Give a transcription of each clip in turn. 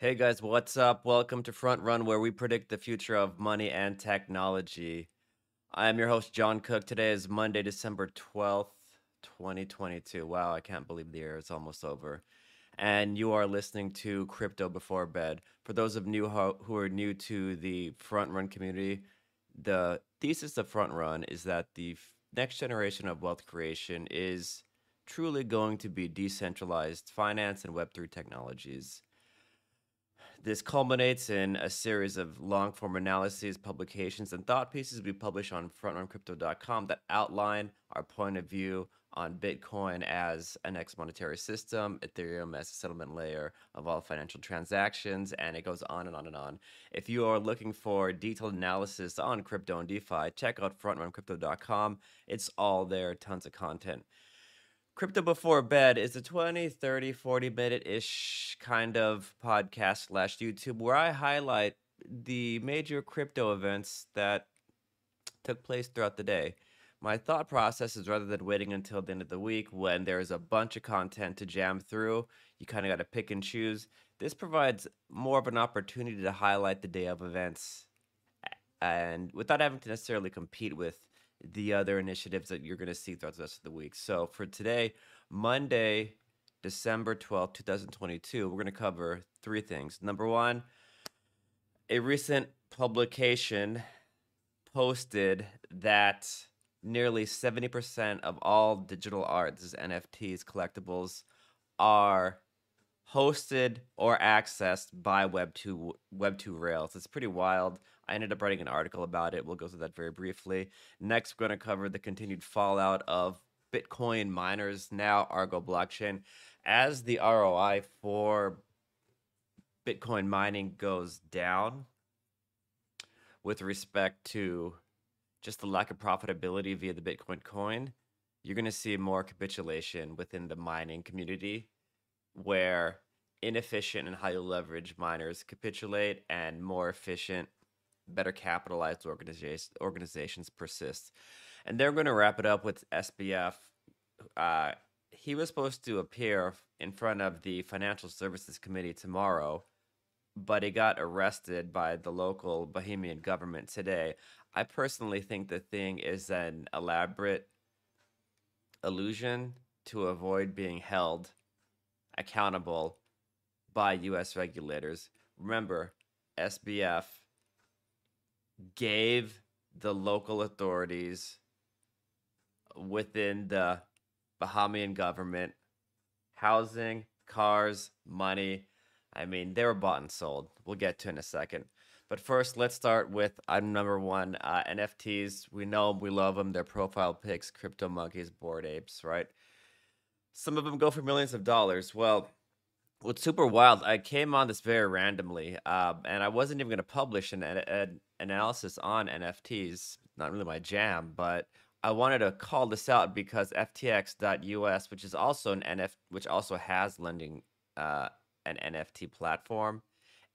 Hey guys, what's up? Welcome to Frontrun, where we predict the future of money and technology. I am your host, John Cook. Today is Monday, December 12th, 2022. Wow, I can't believe the year is almost over. And you are listening to Crypto Before Bed. For those of you who are new to the Frontrun community, the thesis of Frontrun is that the next generation of wealth creation is truly going to be decentralized finance and Web3 technologies. This culminates in a series of long form analyses, publications, and thought pieces we publish on frontruncrypto.com that outline our point of view on Bitcoin as an ex monetary system, Ethereum as a settlement layer of all financial transactions, and it goes on and on and on. If you are looking for detailed analysis on crypto and DeFi, check out frontruncrypto.com. It's all there, tons of content. Crypto Before Bed is a 20, 30, 40 minute ish kind of podcast slash YouTube where I highlight the major crypto events that took place throughout the day. My thought process is rather than waiting until the end of the week when there's a bunch of content to jam through, you kind of got to pick and choose. This provides more of an opportunity to highlight the day of events and without having to necessarily compete with the other initiatives that you're going to see throughout the rest of the week. So for today, Monday, December 12th, 2022, we're going to cover three things. Number one, a recent publication posted that nearly 70% of all digital arts, NFTs, collectibles, are hosted or accessed by Web2 Web2 Rails. It's pretty wild. I ended up writing an article about it. We'll go through that very briefly. Next, we're going to cover the continued fallout of Bitcoin miners, now Argo blockchain. As the ROI for Bitcoin mining goes down with respect to just the lack of profitability via the Bitcoin coin, you're going to see more capitulation within the mining community where inefficient and highly leveraged miners capitulate and more efficient better capitalized organizations organizations persist. And they're going to wrap it up with SBF. Uh, he was supposed to appear in front of the Financial Services Committee tomorrow, but he got arrested by the local Bahamian government today. I personally think the thing is an elaborate illusion to avoid being held accountable by US regulators. Remember, SBF gave the local authorities within the Bahamian government housing, cars, money. I mean, they were bought and sold. We'll get to in a second. But first, let's start with item number one uh, NFTs. We know them, we love them. They're profile pics, crypto monkeys, bored apes, right? Some of them go for millions of dollars. Well, what's super wild, I came on this very randomly, uh, and I wasn't even going to publish an, an, analysis on NFTs. Not really my jam, but I wanted to call this out because FTX.us, which is also an NF, which also has lending uh, an NFT platform,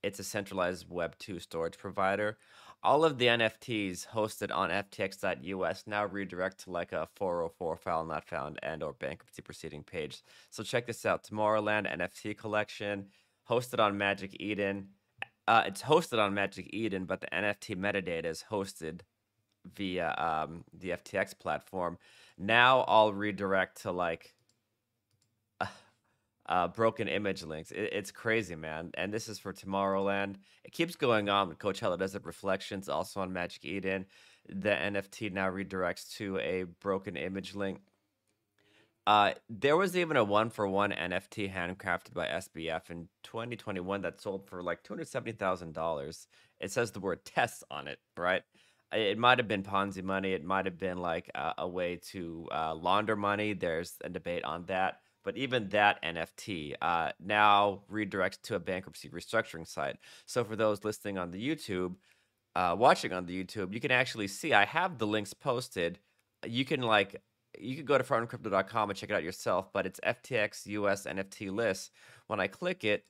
it's a centralized Web two storage provider. All of the NFTs hosted on FTX.us now redirect to like a 404 file not found and or bankruptcy proceeding page. So check this out: Tomorrowland NFT collection hosted on Magic Eden uh, it's hosted on Magic Eden, but the NFT metadata is hosted via um, the FTX platform. Now I'll redirect to like uh, broken image links. It, it's crazy, man. And this is for Tomorrowland. It keeps going on. Coachella Desert Reflections also on Magic Eden. The NFT now redirects to a broken image link. Uh, there was even a one for one NFT handcrafted by SBF in 2021 that sold for like $270,000. It says the word tests on it, right? It might have been Ponzi money. It might have been like a, a way to uh, launder money. There's a debate on that. But even that NFT uh, now redirects to a bankruptcy restructuring site. So for those listening on the YouTube, uh, watching on the YouTube, you can actually see I have the links posted. You can like you can go to frontruncrypto.com and check it out yourself, but it's FTX US NFT list. When I click it,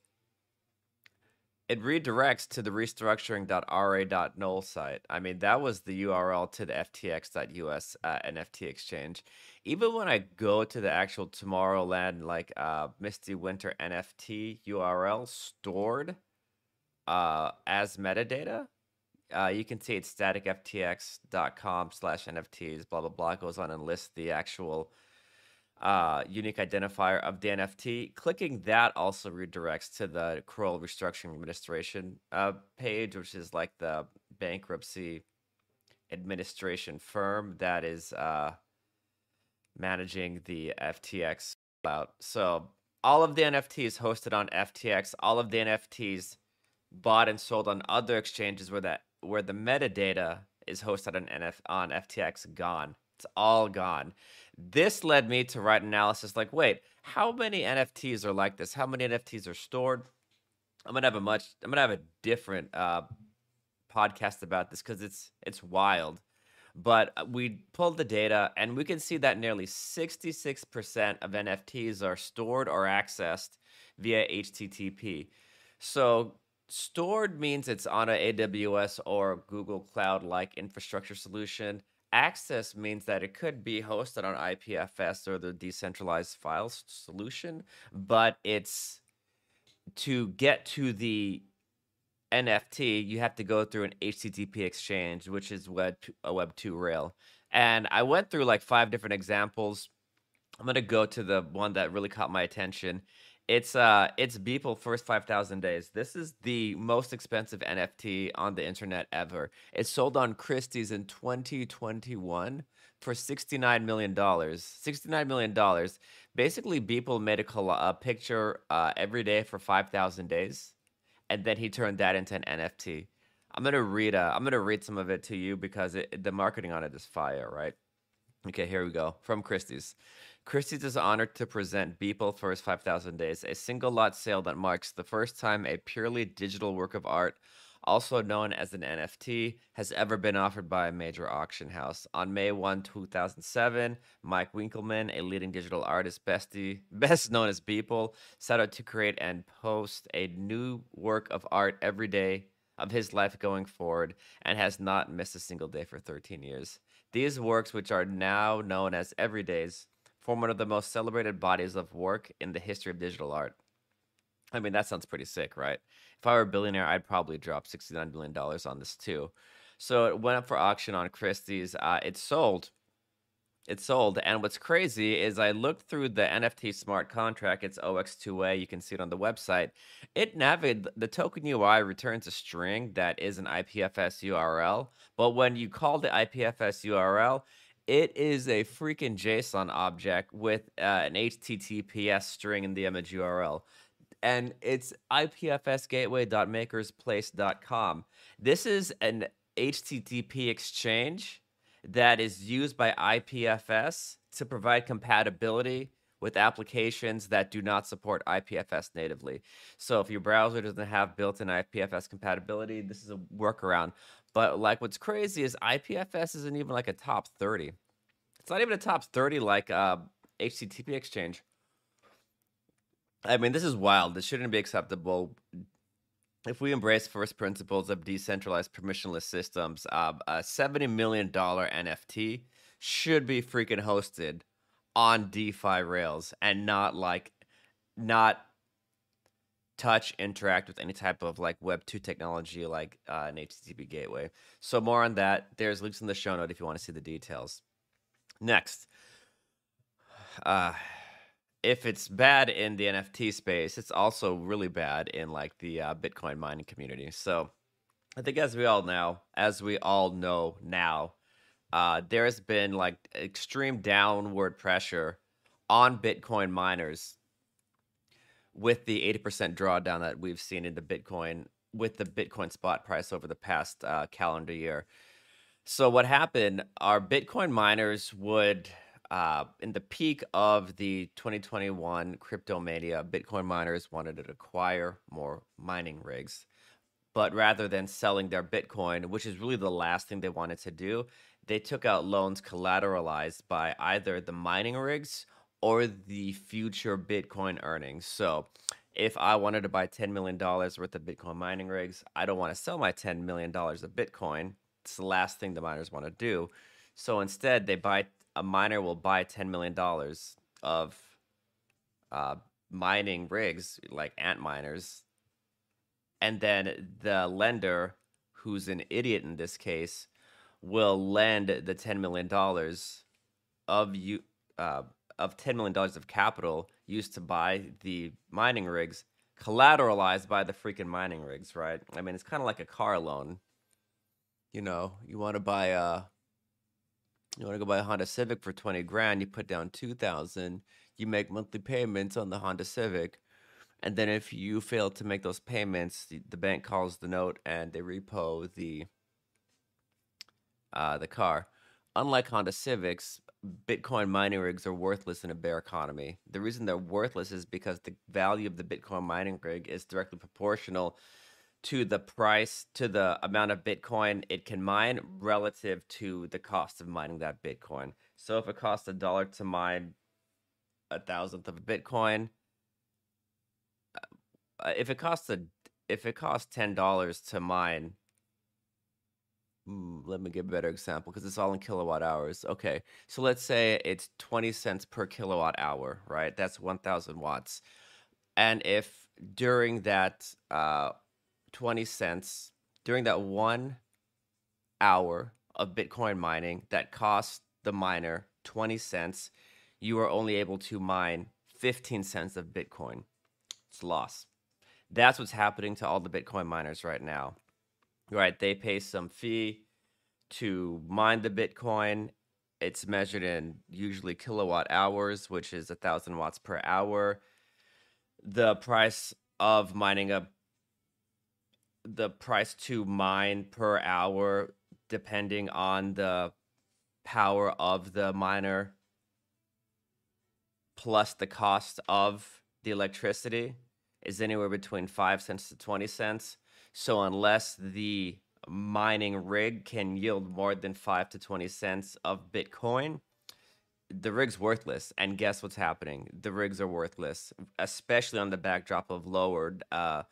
it redirects to the restructuring.ra.null site. I mean, that was the URL to the FTX.us uh, NFT exchange. Even when I go to the actual Tomorrowland, like uh, Misty Winter NFT URL stored uh, as metadata. Uh, you can see it's staticftx.com slash NFTs, blah, blah, blah. It goes on and lists the actual uh, unique identifier of the NFT. Clicking that also redirects to the Kroll Restructuring Administration uh, page, which is like the bankruptcy administration firm that is uh, managing the FTX out. So all of the NFTs hosted on FTX, all of the NFTs bought and sold on other exchanges where that where the metadata is hosted on NF on FTX gone. It's all gone. This led me to write analysis like, wait, how many NFTs are like this? How many NFTs are stored? I'm gonna have a much I'm gonna have a different uh, podcast about this because it's it's wild. But uh, we pulled the data and we can see that nearly 66% of NFTs are stored or accessed via HTTP. So stored means it's on a AWS or Google Cloud like infrastructure solution. Access means that it could be hosted on IPFS or the decentralized file solution, but it's to get to the NFT, you have to go through an HTTP exchange, which is web a Web two rail. And I went through like five different examples. I'm gonna go to the one that really caught my attention. It's uh, it's Beeple first five thousand days. This is the most expensive NFT on the internet ever. It sold on Christie's in 2021 for 69 million dollars. 69 million dollars. Basically, Beeple made a, a picture uh, every day for 5,000 days and then he turned that into an NFT. I'm gonna read. Uh, I'm gonna read some of it to you because it, the marketing on it is fire, right? Okay, here we go from Christie's. Christie's is honored to present Beeple for his 5,000 Days, a single lot sale that marks the first time a purely digital work of art also known as an NFT, has ever been offered by a major auction house. On May 1, 2007, Mike Winkelmann, a leading digital artist bestie, best known as Beeple, set out to create and post a new work of art every day of his life going forward and has not missed a single day for 13 years. These works, which are now known as everydays, form one of the most celebrated bodies of work in the history of digital art. I mean, that sounds pretty sick, right? If I were a billionaire, I'd probably drop $69 billion on this too. So it went up for auction on Christie's. Uh, it sold. It sold. And what's crazy is I looked through the NFT smart contract. It's OX2A. You can see it on the website. It navigated the token UI returns a string that is an IPFS URL. But when you call the IPFS URL, it is a freaking JSON object with uh, an HTTPS string in the image URL and it's ipfsgateway.makersplace.com. This is an HTTP exchange that is used by IPFS to provide compatibility with applications that do not support IPFS natively. So if your browser doesn't have built-in IPFS compatibility, this is a workaround. But like what's crazy is IPFS isn't even like a top 30. It's not even a top 30 like uh, HTTP exchange. I mean, this is wild. This shouldn't be acceptable. If we embrace first principles of decentralized permissionless systems, uh, a $70 million NFT should be freaking hosted on DeFi rails and not like, not touch, interact with any type of like Web 2 technology like uh, an HTTP gateway. So, more on that. There's links in the show note if you want to see the details. Next. Uh, if it's bad in the NFT space, it's also really bad in like the uh, Bitcoin mining community. So I think as we all know, as we all know now, uh, there has been like extreme downward pressure on Bitcoin miners with the 80% drawdown that we've seen in the Bitcoin with the Bitcoin spot price over the past uh, calendar year. So what happened? Our Bitcoin miners would uh, in the peak of the 2021 crypto mania, Bitcoin miners wanted to acquire more mining rigs. But rather than selling their Bitcoin, which is really the last thing they wanted to do, they took out loans collateralized by either the mining rigs or the future Bitcoin earnings. So if I wanted to buy $10 million worth of Bitcoin mining rigs, I don't want to sell my $10 million of Bitcoin. It's the last thing the miners want to do. So instead, they buy a miner will buy $10 million of uh, mining rigs like Antminers. and then the lender, who's an idiot in this case, will lend the ten million dollars of you uh, of ten million dollars of capital used to buy the mining rigs, collateralized by the freaking mining rigs, right? I mean, it's kind of like a car loan. You know, you want to buy a you want to go buy a Honda Civic for 20 grand, you put down 2000, you make monthly payments on the Honda Civic. And then if you fail to make those payments, the, the bank calls the note and they repo the uh, the car. Unlike Honda Civics, Bitcoin mining rigs are worthless in a bear economy. The reason they're worthless is because the value of the Bitcoin mining rig is directly proportional to the price to the amount of bitcoin it can mine relative to the cost of mining that bitcoin so if it costs a dollar to mine a thousandth of a bitcoin uh, if it costs a if it costs ten dollars to mine let me give a better example because it's all in kilowatt hours okay so let's say it's 20 cents per kilowatt hour right that's 1000 watts and if during that uh 20 cents during that one hour of Bitcoin mining that cost the miner 20 cents, you are only able to mine 15 cents of Bitcoin. It's loss. That's what's happening to all the Bitcoin miners right now. Right? They pay some fee to mine the Bitcoin. It's measured in usually kilowatt hours, which is a thousand watts per hour. The price of mining a the price to mine per hour depending on the power of the miner plus the cost of the electricity is anywhere between 5 cents to 20 cents so unless the mining rig can yield more than 5 to 20 cents of bitcoin the rig's worthless and guess what's happening the rigs are worthless especially on the backdrop of lowered uh,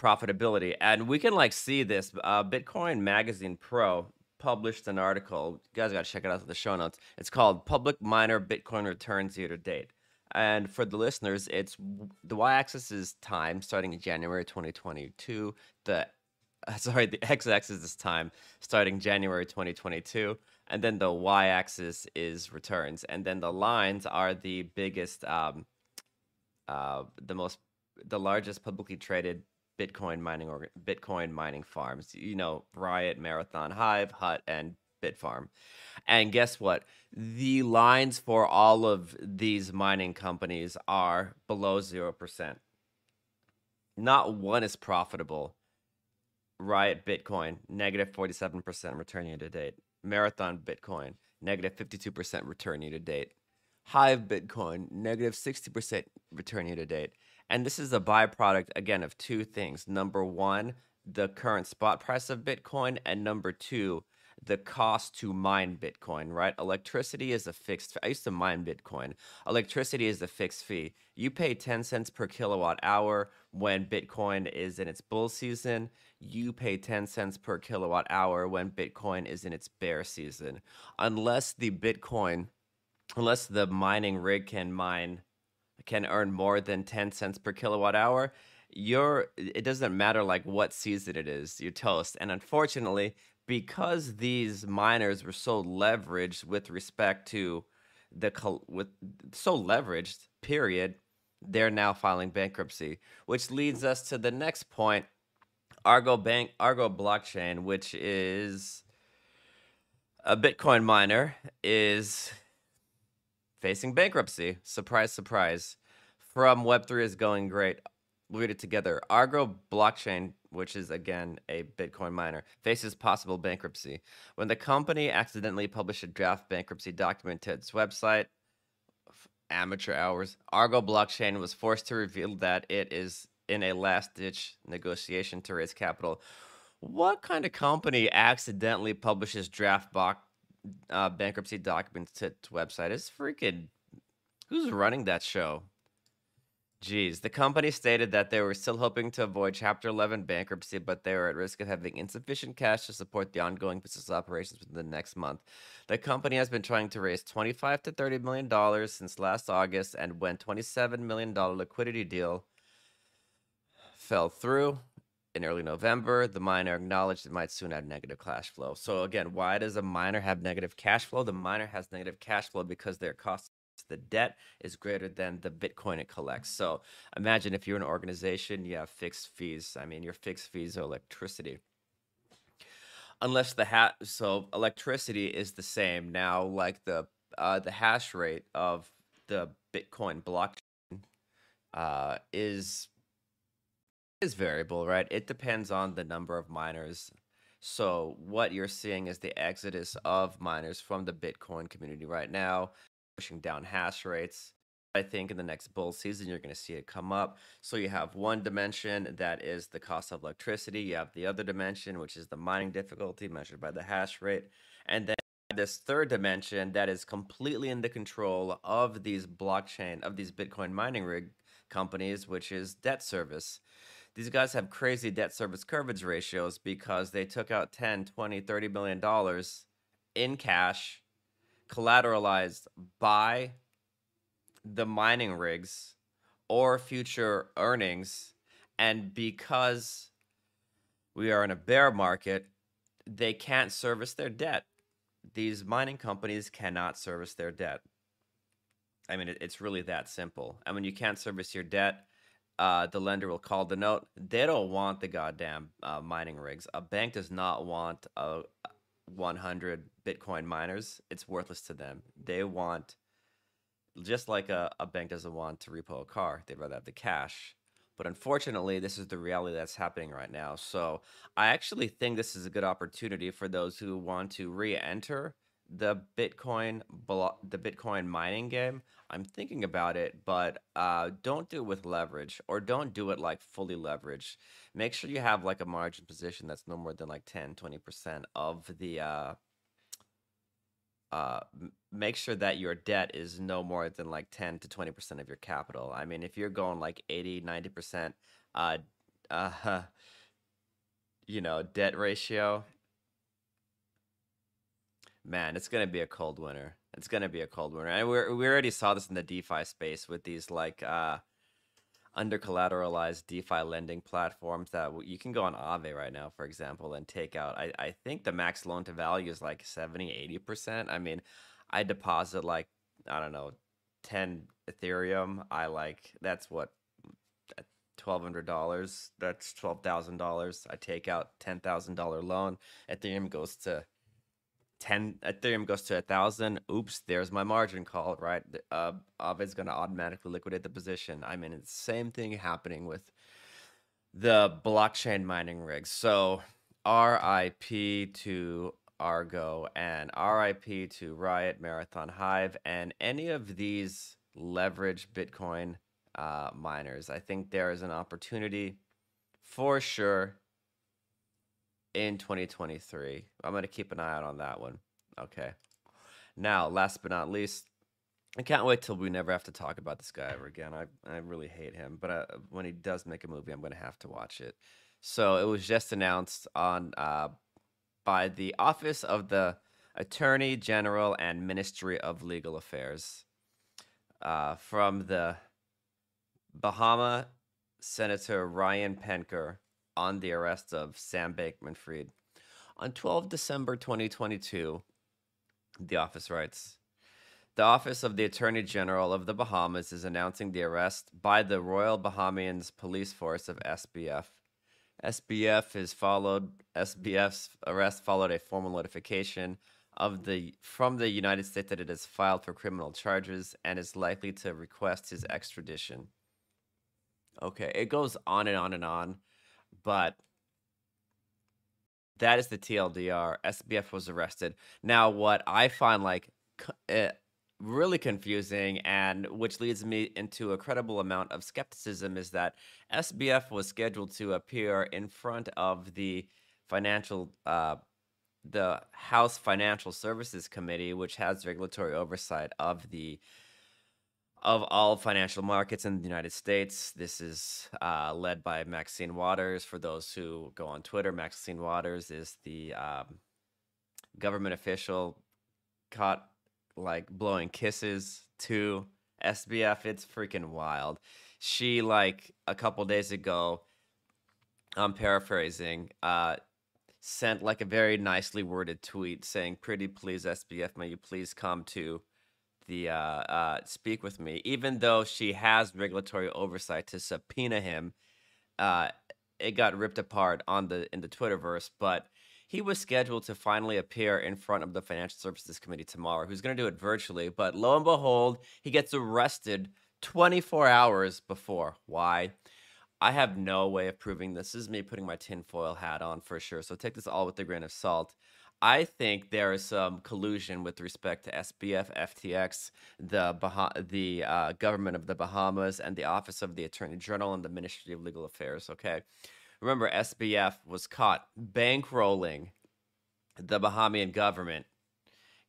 profitability. And we can like see this. Uh, Bitcoin Magazine Pro published an article. You guys got to check it out in the show notes. It's called Public Miner Bitcoin Returns Year to Date. And for the listeners, it's the y-axis is time starting in January 2022. The sorry, the x-axis is time starting January 2022, and then the y-axis is returns, and then the lines are the biggest, um, uh, the most, the largest publicly traded Bitcoin mining or Bitcoin mining farms. You know, Riot, Marathon, Hive, Hut, and Bitfarm. And guess what? The lines for all of these mining companies are below 0%. Not one is profitable. Riot Bitcoin, negative 47% return year to date. Marathon Bitcoin, negative 52% return year to date. Hive Bitcoin, negative 60% return year to date. And this is a byproduct, again, of two things. Number one, the current spot price of Bitcoin. And number two, the cost to mine Bitcoin, right? Electricity is a fixed. I used to mine Bitcoin. Electricity is a fixed fee. You pay 10 cents per kilowatt hour when Bitcoin is in its bull season. You pay 10 cents per kilowatt hour when Bitcoin is in its bear season. Unless the Bitcoin, unless the mining rig can mine can earn more than 10 cents per kilowatt hour, you're it doesn't matter like what season it is, you toast. And unfortunately, because these miners were so leveraged with respect to the with so leveraged, period, they're now filing bankruptcy, which leads us to the next point, Argo Bank Argo blockchain, which is a Bitcoin miner is facing bankruptcy. Surprise, surprise. From Web3 is going great. Read it together. Argo blockchain, which is again a Bitcoin miner, faces possible bankruptcy. When the company accidentally published a draft bankruptcy document to its website, amateur hours, Argo blockchain was forced to reveal that it is in a last ditch negotiation to raise capital. What kind of company accidentally publishes draft bo- uh, bankruptcy documents to its website. It's freaking. Who's running that show? Jeez, the company stated that they were still hoping to avoid Chapter 11 bankruptcy, but they were at risk of having insufficient cash to support the ongoing business operations within the next month. The company has been trying to raise 25 to 30 million dollars since last August, and when 27 million dollar liquidity deal fell through, in early November, the miner acknowledged it might soon have negative cash flow. So again, why does a miner have negative cash flow? The miner has negative cash flow because their cost the debt is greater than the Bitcoin it collects. So imagine if you're an organization, you have fixed fees. I mean, your fixed fees are electricity. Unless the hat, so electricity is the same now, like the uh, the hash rate of the Bitcoin blockchain uh, is is variable, right? It depends on the number of miners. So what you're seeing is the exodus of miners from the Bitcoin community right now, pushing down hash rates. I think in the next bull season, you're going to see it come up. So you have one dimension that is the cost of electricity. You have the other dimension, which is the mining difficulty measured by the hash rate. And then this third dimension that is completely in the control of these blockchain, of these Bitcoin mining rig companies, which is debt service. These guys have crazy debt service coverage ratios because they took out 10, 20, 30 billion dollars in cash collateralized by the mining rigs or future earnings and because we are in a bear market they can't service their debt these mining companies cannot service their debt i mean it's really that simple and when you can't service your debt uh, the lender will call the note. They don't want the goddamn uh, mining rigs. A bank does not want a 100 Bitcoin miners. It's worthless to them. They want, just like a, a bank doesn't want to repo a car, they'd rather have the cash. But unfortunately, this is the reality that's happening right now. So I actually think this is a good opportunity for those who want to re-enter the Bitcoin the Bitcoin mining game. I'm thinking about it, but uh, don't do it with leverage or don't do it like fully leveraged. Make sure you have like a margin position that's no more than like 10, 20% of the uh, uh, make sure that your debt is no more than like 10 to 20% of your capital. I mean, if you're going like 80, 90%, uh, uh, you know, debt ratio, man, it's gonna be a cold winter. It's gonna be a cold winter, and we we already saw this in the DeFi space with these like uh, under collateralized DeFi lending platforms that you can go on Aave right now, for example, and take out. I I think the max loan to value is like 70, 80 percent. I mean, I deposit like I don't know, ten Ethereum. I like that's what twelve hundred dollars. That's twelve thousand dollars. I take out ten thousand dollar loan. Ethereum goes to 10 ethereum goes to a thousand oops there's my margin call right? Uh is going to automatically liquidate the position. I mean it's the same thing happening with the blockchain mining rigs so rip to argo and rip to riot marathon hive and any of these leverage bitcoin uh, miners. I think there is an opportunity for sure in 2023. I'm going to keep an eye out on that one. Okay. Now, last but not least, I can't wait till we never have to talk about this guy ever again. I I really hate him, but uh, when he does make a movie, I'm going to have to watch it. So it was just announced on uh, by the Office of the Attorney General and Ministry of Legal Affairs uh, from the Bahama Senator Ryan Pinder on the arrest of Sam Bankman Fried. On 12 December 2022, the office writes The Office of the Attorney General of the Bahamas is announcing the arrest by the Royal Bahamians Police Force of SBF. SBF is followed SBF's arrest followed a formal notification of the from the United States that it has filed for criminal charges and is likely to request his extradition. Okay, it goes on and on and on but that is the TLDR. SBF was arrested. Now, what I find like uh, really confusing and which leads me into a credible amount of skepticism is that SBF was scheduled to appear in front of the financial uh, the House Financial Services Committee, which has regulatory oversight of the of all financial markets in the United States. This is uh, led by Maxine Waters. For those who go on Twitter, Maxine Waters is the um, government official caught like blowing kisses to SBF. It's freaking wild. She like a couple days ago I'm paraphrasing, uh, sent like a very nicely worded tweet saying, "Pretty please, SBF, may you please come to the uh, uh, speak with me." Even though she has regulatory oversight to subpoena him, uh, it got ripped apart on the in the Twitterverse. But he was scheduled to finally appear in front of the Financial Services Committee tomorrow. Who's going to do it virtually? But lo and behold, he gets arrested 24 hours before. Why? I have no way of proving this. This is me putting my tinfoil hat on for sure. So take this all with a grain of salt. I think there is some collusion with respect to SBF, FTX, the bah- the uh, government of the Bahamas, and the Office of the Attorney General and the Ministry of Legal Affairs. Okay, remember SBF was caught bankrolling the Bahamian government,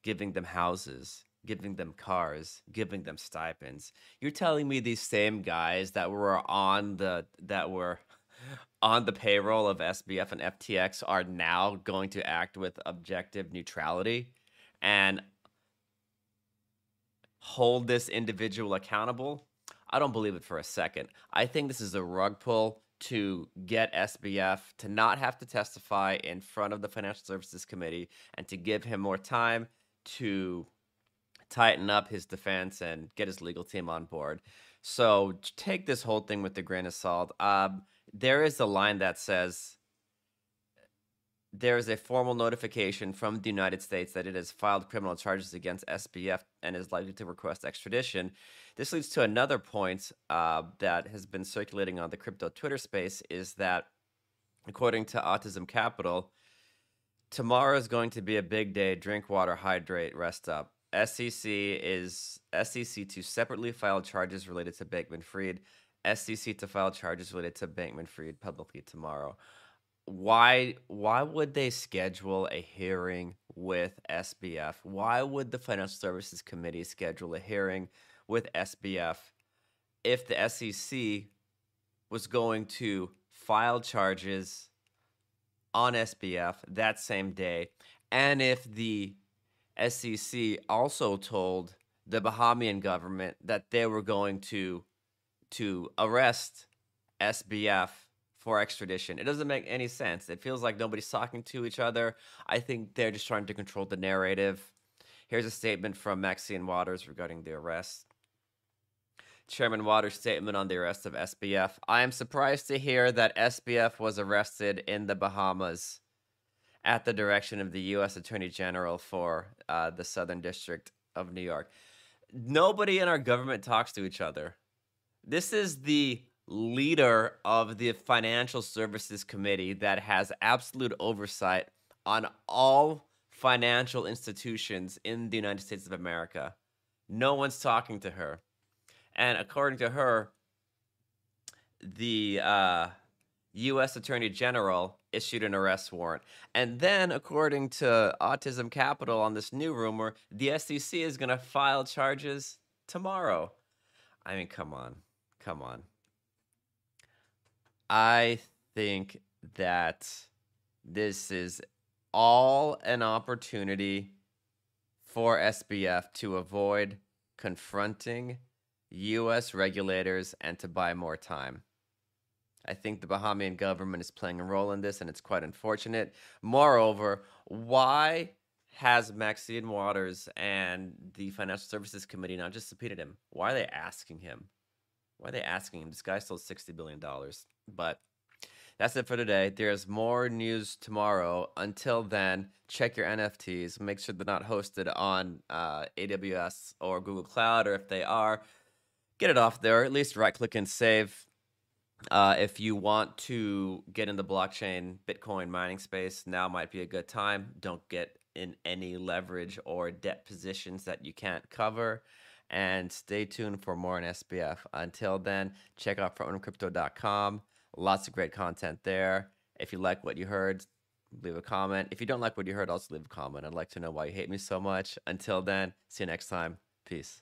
giving them houses, giving them cars, giving them stipends. You're telling me these same guys that were on the that were on the payroll of SBF and FTX are now going to act with objective neutrality and hold this individual accountable? I don't believe it for a second. I think this is a rug pull to get SBF to not have to testify in front of the Financial Services Committee and to give him more time to tighten up his defense and get his legal team on board. So take this whole thing with a grain of salt. Um, there is a line that says there is a formal notification from the United States that it has filed criminal charges against SBF and is likely to request extradition. This leads to another point uh, that has been circulating on the crypto Twitter space is that, according to Autism Capital, tomorrow is going to be a big day. Drink water, hydrate, rest up. SEC is SEC to separately file charges related to Bankman Fried. SEC to file charges related to Bankman Fried publicly tomorrow. Why why would they schedule a hearing with SBF? Why would the Financial Services Committee schedule a hearing with SBF if the SEC was going to file charges on SBF that same day and if the SEC also told the Bahamian government that they were going to to arrest SBF for extradition. It doesn't make any sense. It feels like nobody's talking to each other. I think they're just trying to control the narrative. Here's a statement from Maxine Waters regarding the arrest. Chairman Waters' statement on the arrest of SBF. I am surprised to hear that SBF was arrested in the Bahamas at the direction of the U.S. Attorney General for uh, the Southern District of New York. Nobody in our government talks to each other. This is the leader of the Financial Services Committee that has absolute oversight on all financial institutions in the United States of America. No one's talking to her. And according to her, the uh, U.S. Attorney General issued an arrest warrant. And then, according to Autism Capital on this new rumor, the SEC is going to file charges tomorrow. I mean, come on. Come on. I think that this is all an opportunity for SBF to avoid confronting U.S. regulators and to buy more time. I think the Bahamian government is playing a role in this, and it's quite unfortunate. Moreover, why has Maxine Waters and the Financial Services Committee not just subpoenaed him? Why are they asking him? Why are they asking him? This guy stole $60 billion. But that's it for today. There's more news tomorrow. Until then, check your NFTs. Make sure they're not hosted on uh, AWS or Google Cloud, or if they are, get it off there. At least right click and save uh, if you want to get in the blockchain Bitcoin mining space, now might be a good time. Don't get in any leverage or debt positions that you can't cover. And stay tuned for more on SBF. Until then, check out frontrunnercrypto.com. Lots of great content there. If you like what you heard, leave a comment. If you don't like what you heard, also leave a comment. I'd like to know why you hate me so much. Until then, see you next time. Peace.